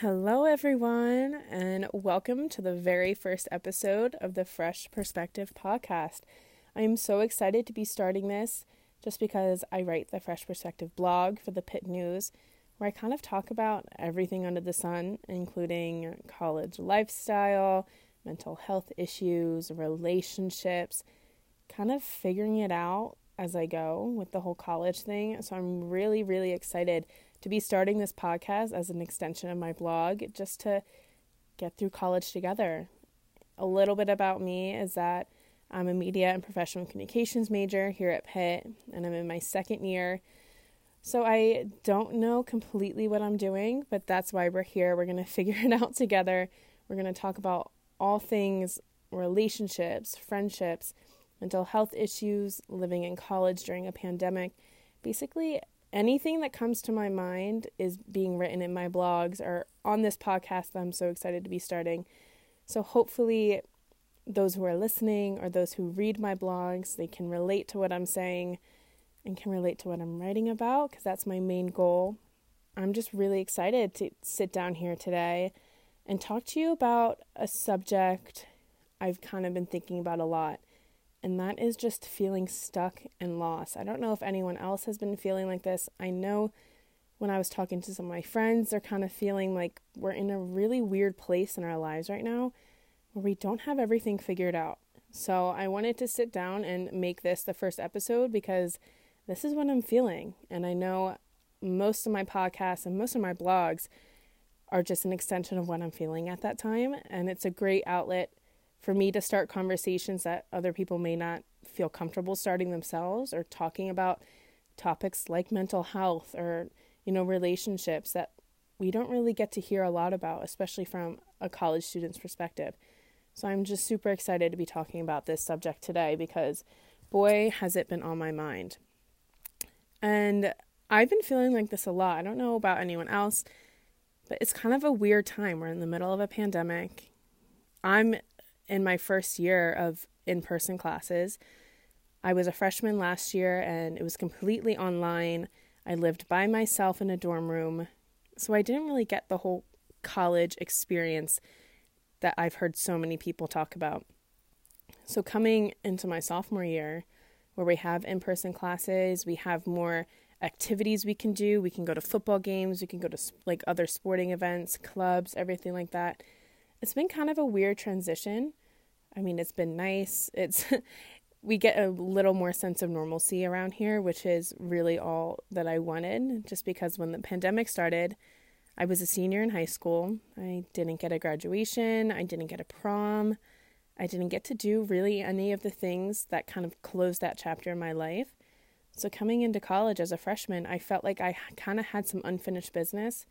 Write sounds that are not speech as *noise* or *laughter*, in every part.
Hello, everyone, and welcome to the very first episode of the Fresh Perspective podcast. I am so excited to be starting this just because I write the Fresh Perspective blog for the Pitt News, where I kind of talk about everything under the sun, including college lifestyle, mental health issues, relationships, kind of figuring it out as I go with the whole college thing. So I'm really, really excited to be starting this podcast as an extension of my blog just to get through college together. A little bit about me is that I'm a media and professional communications major here at Pitt, and I'm in my second year. So I don't know completely what I'm doing, but that's why we're here. We're going *laughs* to figure it out together. We're going to talk about all things relationships, friendships, mental health issues, living in college during a pandemic, basically anything that comes to my mind is being written in my blogs or on this podcast that I'm so excited to be starting. So hopefully those who are listening or those who read my blogs, they can relate to what I'm saying and can relate to what I'm writing about because that's my main goal. I'm just really excited to sit down here today and talk to you about a subject I've kind of been thinking about a lot and that is just feeling stuck and lost. I don't know if anyone else has been feeling like this. I know when I was talking to some of my friends, they're kind of feeling like we're in a really weird place in our lives right now where we don't have everything figured out. So I wanted to sit down and make this the first episode because this is what I'm feeling. And I know most of my podcasts and most of my blogs are just an extension of what I'm feeling at that time. And it's a great outlet for me to start conversations that other people may not feel comfortable starting themselves or talking about topics like mental health or you know relationships that we don't really get to hear a lot about especially from a college student's perspective. So i'm just super excited to be talking about this subject today because boy has it been on my mind. And i've been feeling like this a lot. I don't know about anyone else but it's kind of a weird time. We're in the middle of a pandemic. I'm in my first year of in person classes. I was a freshman last year and it was completely online. I lived by myself in a dorm room, so I didn't really get the whole college experience that I've heard so many people talk about. So, coming into my sophomore year, where we have in person classes, we have more activities we can do. We can go to football games, we can go to like other sporting events, clubs, everything like that it's been kind of a weird transition. I mean, it's been nice. It's *laughs* we get a little more sense of normalcy around here, which is really all that I wanted just because when the pandemic started, I was a senior in high school. I didn't get a graduation, I didn't get a prom. I didn't get to do really any of the things that kind of closed that chapter in my life. So, coming into college as a freshman, I felt like I kind of had some unfinished business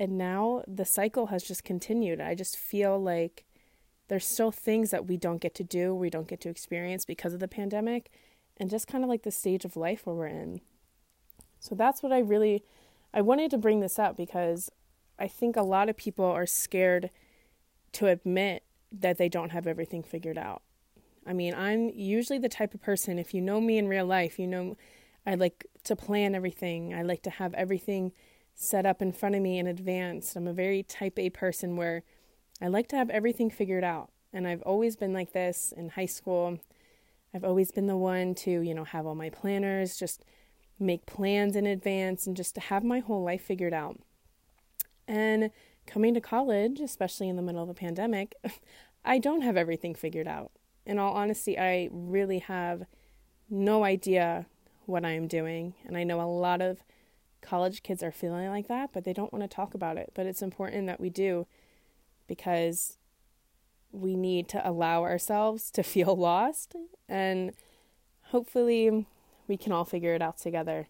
and now the cycle has just continued. I just feel like there's still things that we don't get to do, we don't get to experience because of the pandemic, and just kind of like the stage of life where we're in. So that's what I really I wanted to bring this up because I think a lot of people are scared to admit that they don't have everything figured out. I mean, I'm usually the type of person if you know me in real life, you know I like to plan everything. I like to have everything set up in front of me in advance. I'm a very type A person where I like to have everything figured out. And I've always been like this in high school. I've always been the one to, you know, have all my planners, just make plans in advance and just to have my whole life figured out. And coming to college, especially in the middle of a pandemic, *laughs* I don't have everything figured out. In all honesty, I really have no idea what I am doing. And I know a lot of college kids are feeling like that, but they don't want to talk about it. But it's important that we do because we need to allow ourselves to *laughs* feel lost and hopefully we can all figure it out together.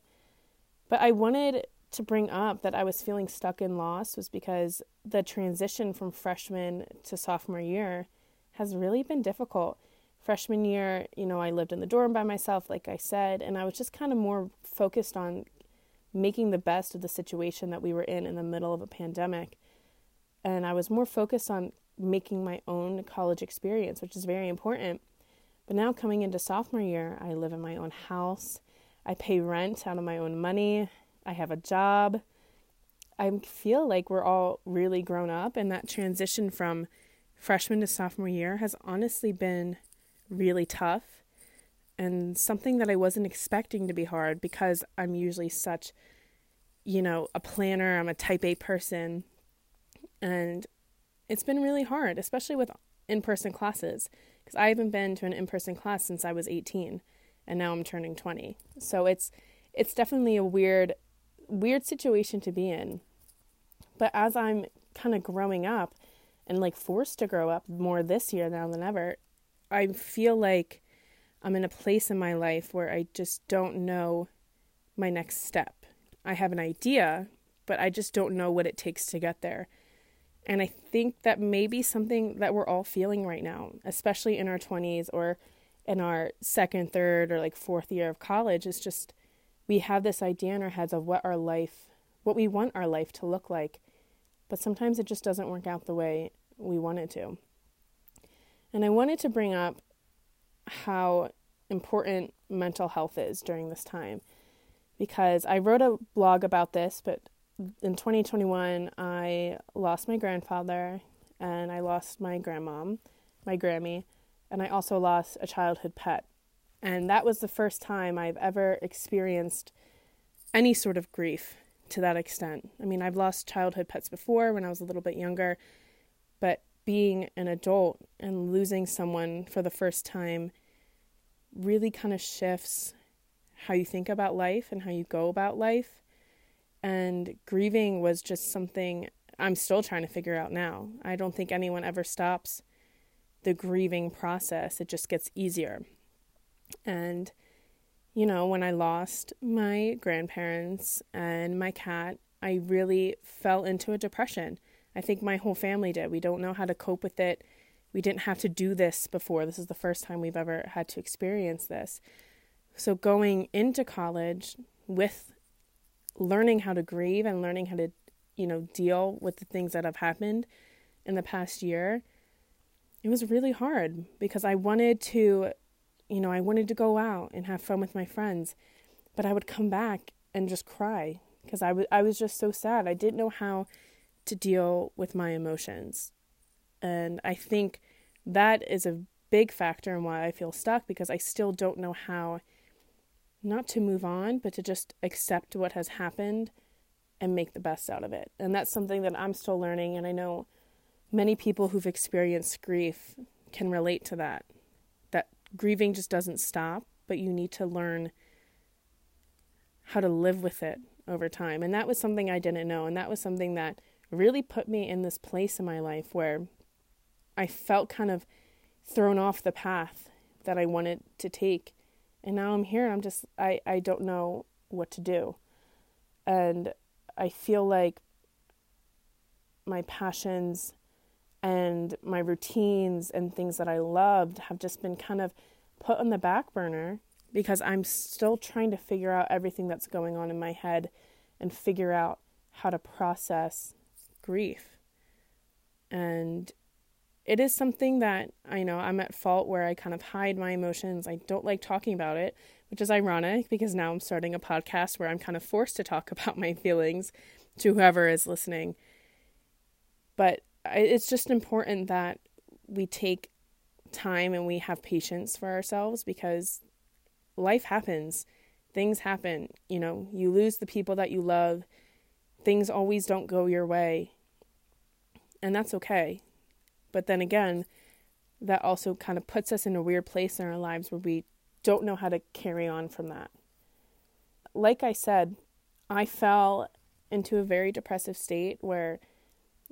But I wanted to bring up that I was feeling stuck and lost was because the transition from freshman to sophomore year has really been difficult. Freshman year, you know, I lived in the dorm by myself, like I said, and I was just kind of more focused on making the best of the situation that we were in in the middle of a pandemic. And I was more focused on making my own college experience, which is very important. But now coming into sophomore year, I live in my own house. I pay rent out of my own money. I have a job. I feel like we're all really grown up, and that transition from freshman to sophomore year has honestly been really tough and something that I wasn't expecting to be hard because I'm usually such, you know, a planner. I'm a type A person. And it's been really hard, especially with in person classes, because I haven't been to an in person class since I was 18 and now I'm turning 20. So it's it's definitely a weird weird situation to be in. But as I'm kind of growing up and like forced to grow up more this year now than ever, I feel like I'm in a place in my life where I just don't know my next step. I have an idea, but I just don't know what it takes to get there. And I think that may be something that we're all feeling right now, especially in our 20s or in our second, third, or like fourth year of college. Is just we have this idea in our heads of what our life, what we want our life to look like. But sometimes it just doesn't work out the way we want it to. And I wanted to bring up how important mental health is during this time because I wrote a blog about this, but in 2021, I lost my grandfather and I lost my grandmom, my Grammy, and I also lost a childhood pet. And that was the first time I've ever experienced any sort of grief to that extent. I mean, I've lost childhood pets before when I was a little bit younger, but being an adult and losing someone for the first time really kind of shifts how you think about life and how you go about life. And grieving was just something I'm still trying to figure out now. I don't think anyone ever stops the grieving process, it just gets easier. And, you know, when I lost my grandparents and my cat, I really fell into a depression. I think my whole family did. We don't know how to cope with it. We didn't have to do this before. This is the first time we've ever had to experience this. So, going into college with learning how to grieve and learning how to, you know, deal with the things that have happened in the past year, it was really hard because I wanted to, you know, I wanted to go out and have fun with my friends, but I would come back and just cry because I, w- I was just so sad. I didn't know how to deal with my emotions. And I think that is a big factor in why I feel stuck because I still don't know how not to move on, but to just accept what has happened and make the best out of it. And that's something that I'm still learning. And I know many people who've experienced grief can relate to that. That grieving just doesn't stop, but you need to learn how to live with it over time. And that was something I didn't know. And that was something that really put me in this place in my life where I felt kind of thrown off the path that I wanted to take. And now I'm here and I'm just, I, I don't know what to do. And I feel like my passions and my routines and things that I loved have just been kind of put on the back burner because I'm still trying to figure out everything that's going on in my head and figure out how to process grief. And it is something that I know I'm at fault where I kind of hide my emotions. I don't like talking about it, which is ironic because now I'm starting a podcast where I'm kind of forced to talk *laughs* about my feelings to whoever is listening. But it's just important that we take time and we have patience for ourselves because life happens. Things happen. You know, you lose the people that you love. Things always don't go your way. And that's okay. But then again, that also kind of puts us in a weird place in our lives where we don't know how to carry on from that. Like I said, I fell into a very depressive state where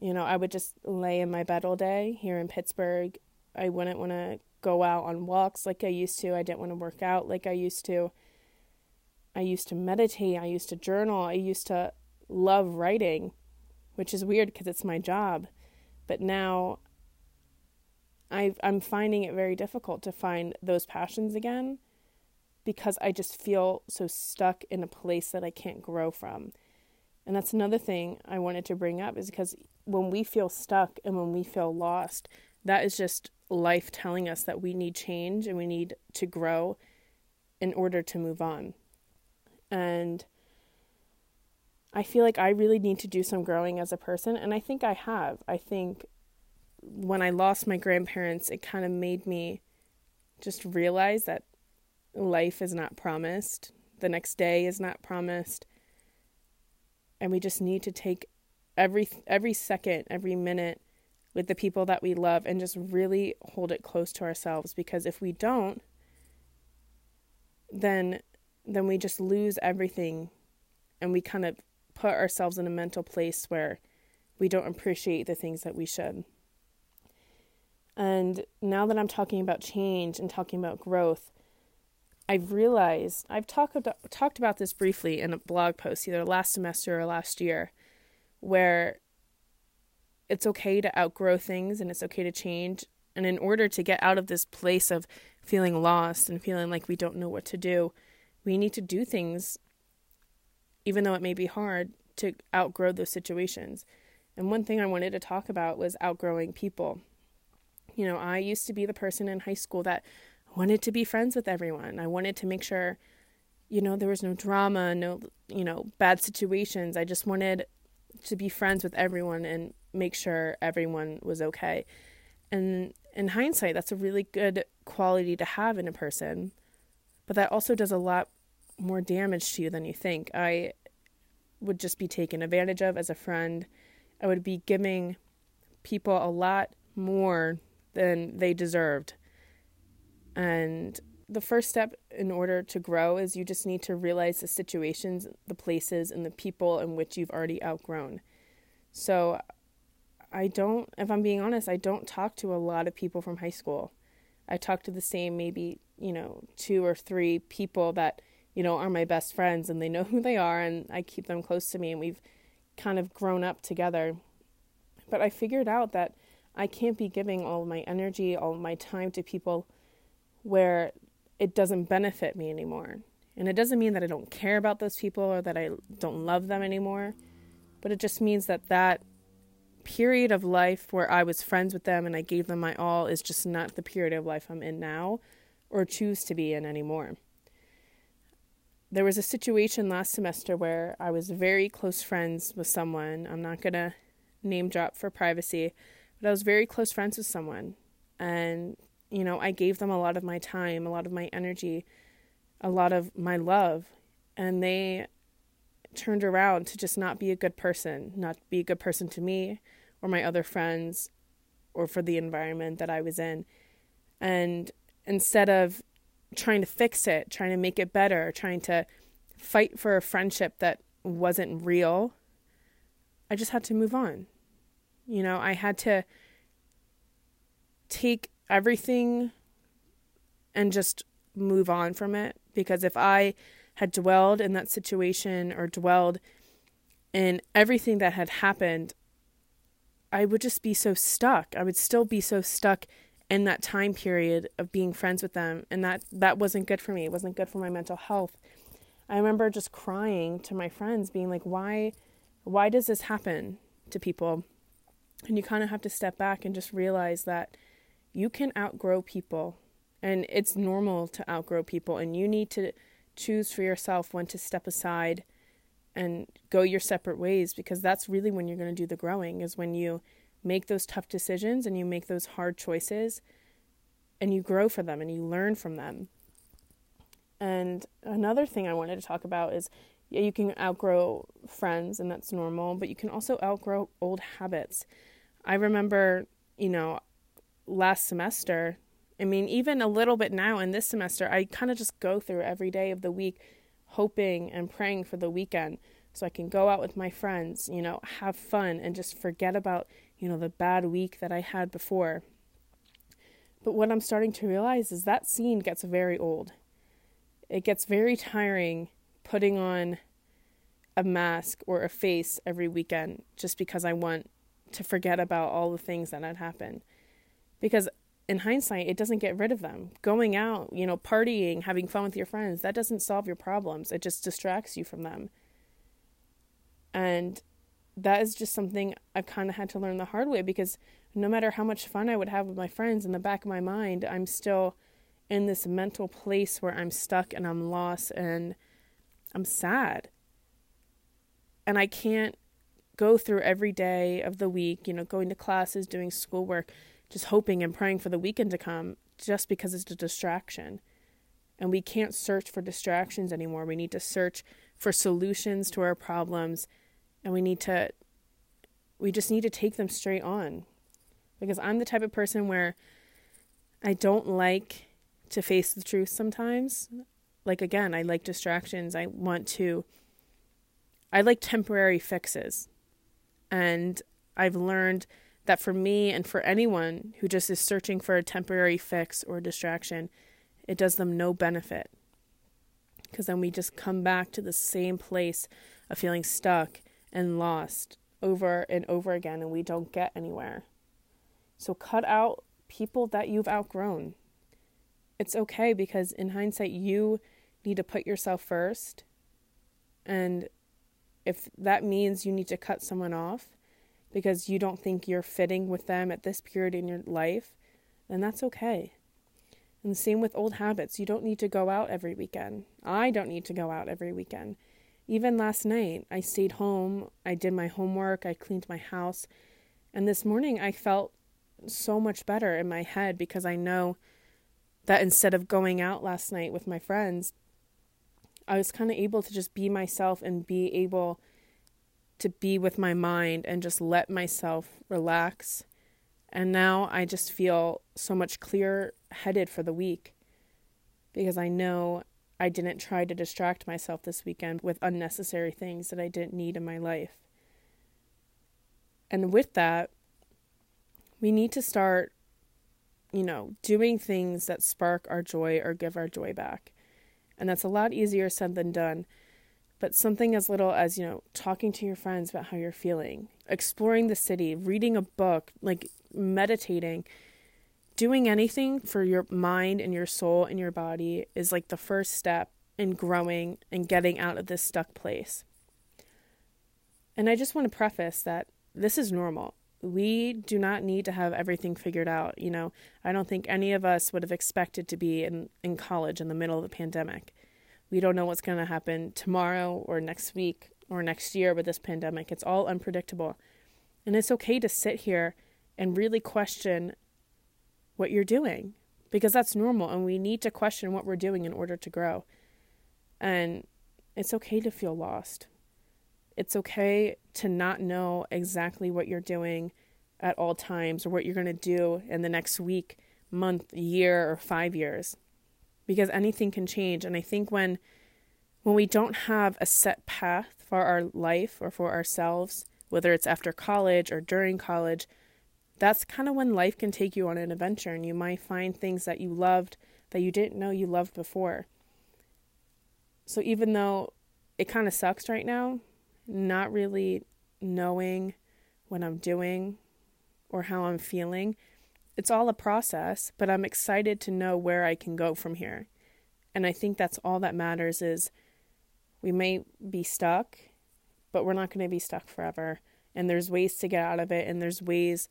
you know, I would just lay in my bed all day here in Pittsburgh. I wouldn't want to go out on walks like I used to. I didn't want to work out like I used to. I used to meditate. I used to journal. I used to love writing, which is weird because it's my job. But now i I'm finding it very difficult to find those passions again because I just feel so stuck in a place that I can't grow from. And that's another thing I wanted to bring up is because when we feel stuck and when we feel lost, that is just life telling us that we need change and we need to grow in order to move on. And I feel like I really need to do some growing as a person, and I think I have. I think when I lost my grandparents, it kind of made me just realize that life is not promised, the next day is not promised, and we just need to take every every second, every minute with the people that we love and just really hold it close to ourselves. Because if we don't then then we just lose everything. And we kind of put ourselves in a mental place where we don't appreciate the things that we should. And now that I'm talking about change and talking about growth, I've realized I've talked about, talked about this briefly in a blog post either last semester or last year where it's okay to outgrow things and it's okay to change and in order to get out of this place of feeling lost and feeling like we don't know what to do, we need to do things even though it may be hard to outgrow those situations. And one thing I wanted to talk about was outgrowing people. You know, I used to be the person in high school that wanted to be friends with everyone. I wanted to make sure, you know, there was no drama, no, you know, bad situations. I just wanted to be friends with everyone and make sure everyone was okay. And in hindsight, that's a really good quality to have in a person. But that also does a lot more damage to you than you think. I would just be taken advantage of as a friend. I would be giving people a lot more than they deserved. And the first step in order to grow is you just need to realize the situations, the places, and the people in which you've already outgrown. So, I don't, if I'm being honest, I don't talk to a lot of people from high school. I talk to the same maybe, you know, two or three people that you know, are my best friends and they know who they are and I keep them close to me and we've kind of grown up together. But I figured out that I can't be giving all my energy, all my time to people where it doesn't benefit me anymore. And it doesn't mean that I don't care about those people or that I don't love them anymore, but it just means that that period of life where I was friends with them and I gave them my all is just not the period of life I'm in now or choose to be in anymore there was a situation last semester where I was very close friends with someone. I'm not going to name drop for privacy, but I was very close friends with someone. And, you know, I gave them a lot of my time, a lot of my energy, a lot of my love. And they turned around to just not be a good person, not be a good person to me or my other friends or for the environment that I was in. And instead of trying to fix it, trying to make it better, trying to fight for a friendship that wasn't real, I just had to move on. You know, I had to take everything and just move on from it. Because if I had dwelled in that situation or dwelled in everything that had happened, I would just be so stuck. I would still be so stuck in that time period of being friends with them. And that that wasn't good for me. It wasn't good for my mental health. I remember just crying to my friends being like why why does this happen to people and you kind of have to step back and just realize that you can outgrow people and it's normal to outgrow people and you need to choose for yourself when to step aside and go your separate ways because that's really when you're going to do the growing is when you make those tough decisions and you make those hard choices and you grow for them and you learn from them. And another thing I wanted to talk about is yeah, you can outgrow friends and that's normal, but you can also outgrow old habits. I remember, you know, last semester, I mean, even a little bit now in this semester, I kind of just go through every day of the week hoping and praying for the weekend so I can go out with my friends, you know, have fun and just forget about you know, the bad week that I had before. But what I'm starting to realize is that scene gets very old. It gets very tiring putting on a mask or a face every weekend just because I want to forget about all the things that had happened. Because in hindsight, it doesn't get rid of them. Going out, you know, partying, having fun with your friends, that doesn't solve your problems. It just distracts you from them. And that is just something I've kind of had to learn the hard way because no matter how much fun I would have with my friends, in the back of my mind, I'm still in this mental place where I'm stuck and I'm lost and I'm sad. And I can't go through every day of the week, you know, going to classes, doing schoolwork, just hoping and praying for the weekend to come just because it's a distraction. And we can't search for distractions anymore. We need to search for solutions to our problems and we need to we just need to take them straight on. Because I'm the type of person where I don't like to face the truth sometimes. Like again, I like distractions. I want to I like temporary fixes. And I've learned that for me and for anyone who just is searching for a temporary fix or distraction, it does them no benefit. Because then we just come back to the same place of feeling stuck and lost over and over again, and we don't get anywhere. So cut out people that you've outgrown. It's okay because in hindsight, you need to put yourself first. And if that means you need to cut someone off, because you don't think you're fitting with them at this period in your life, then that's okay. And the same with old habits. You don't need to go out every weekend. I don't need to go out every weekend. Even last night, I stayed home, I did my homework, I cleaned my house, and this morning I felt so much better in my head because I know that instead of going out last night with my friends, I was kind of able to just be myself and be able to be with my mind and just let myself relax. And now I just feel so much clearer headed for the week because I know I didn't try to distract myself this weekend with unnecessary things that I didn't need in my life. And with that, we need to start, you know, doing things that spark our joy or give our joy back. And that's a lot easier said than done but something as little as, you know, talking to your friends about how you're feeling, exploring the city, reading a book, like meditating, doing anything for your mind and your soul and your body is like the first step in growing and getting out of this stuck place. And I just want to preface that this is normal. We do not need to have everything figured out. You know, I don't think any of us would have expected to be in, in college in the middle of the pandemic. We don't know what's going to happen tomorrow or next week or next year with this pandemic. It's all unpredictable. And it's okay to sit here and really question what you're doing because that's normal and we need to question what we're doing in order to grow. And it's okay to feel lost. It's okay to not know exactly what you're doing at all times or what you're going to do in the next week, month, year, or five years. Because anything can change. And i think when when we don't have a set path for our life or for ourselves whether it's after college or during college that's kind of when life can take you on an adventure and you might find things that you loved that you didn't know you loved before. So even though it kind of sucks right now not really knowing what i'm doing or how i'm feeling it's all a process, but I'm excited to know where I can go from here. And I think that's all that matters is we may be stuck, but we're not going to be stuck forever. And there's ways to get out of it, and there's ways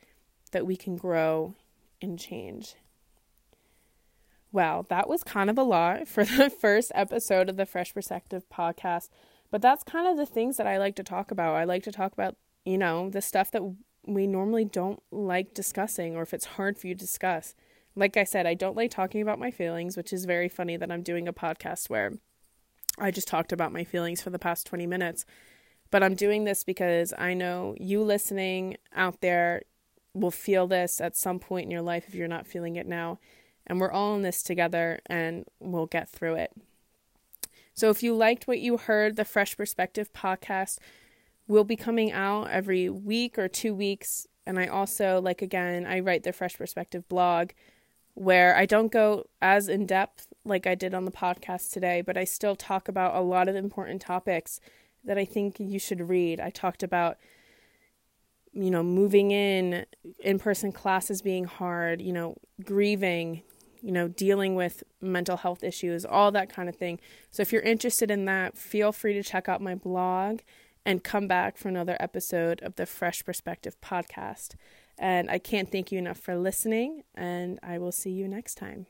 that we can grow and change. Well, that was kind of a lot *laughs* for the first episode of the Fresh Perspective podcast. But that's kind of the things that I like to talk about. I like to talk about, you know, the stuff that we normally don't like discussing or if it's hard for you to discuss. Like I said, I don't like talking about my feelings, which is very funny that I'm doing a podcast where I just talked about my feelings for the past 20 minutes. But I'm doing this because I know you listening out there will feel this at some point in your life if you're not feeling it now. And we're all in this together and we'll get through it. So if you liked what you heard, the Fresh Perspective podcast, will be coming out every week or two weeks. And I also, like, again, I write the Fresh Perspective blog where I don't go as in depth like I did on the podcast today, but I still talk about a lot of important topics that I think you should read. I talked about, you know, moving in, in person classes being hard, you know, grieving, you know, dealing with mental health issues, all that kind of thing. So if you're interested in that, feel free to check out my blog and come back for another episode of the Fresh Perspective podcast. And I can't thank you enough for listening, and I will see you next time.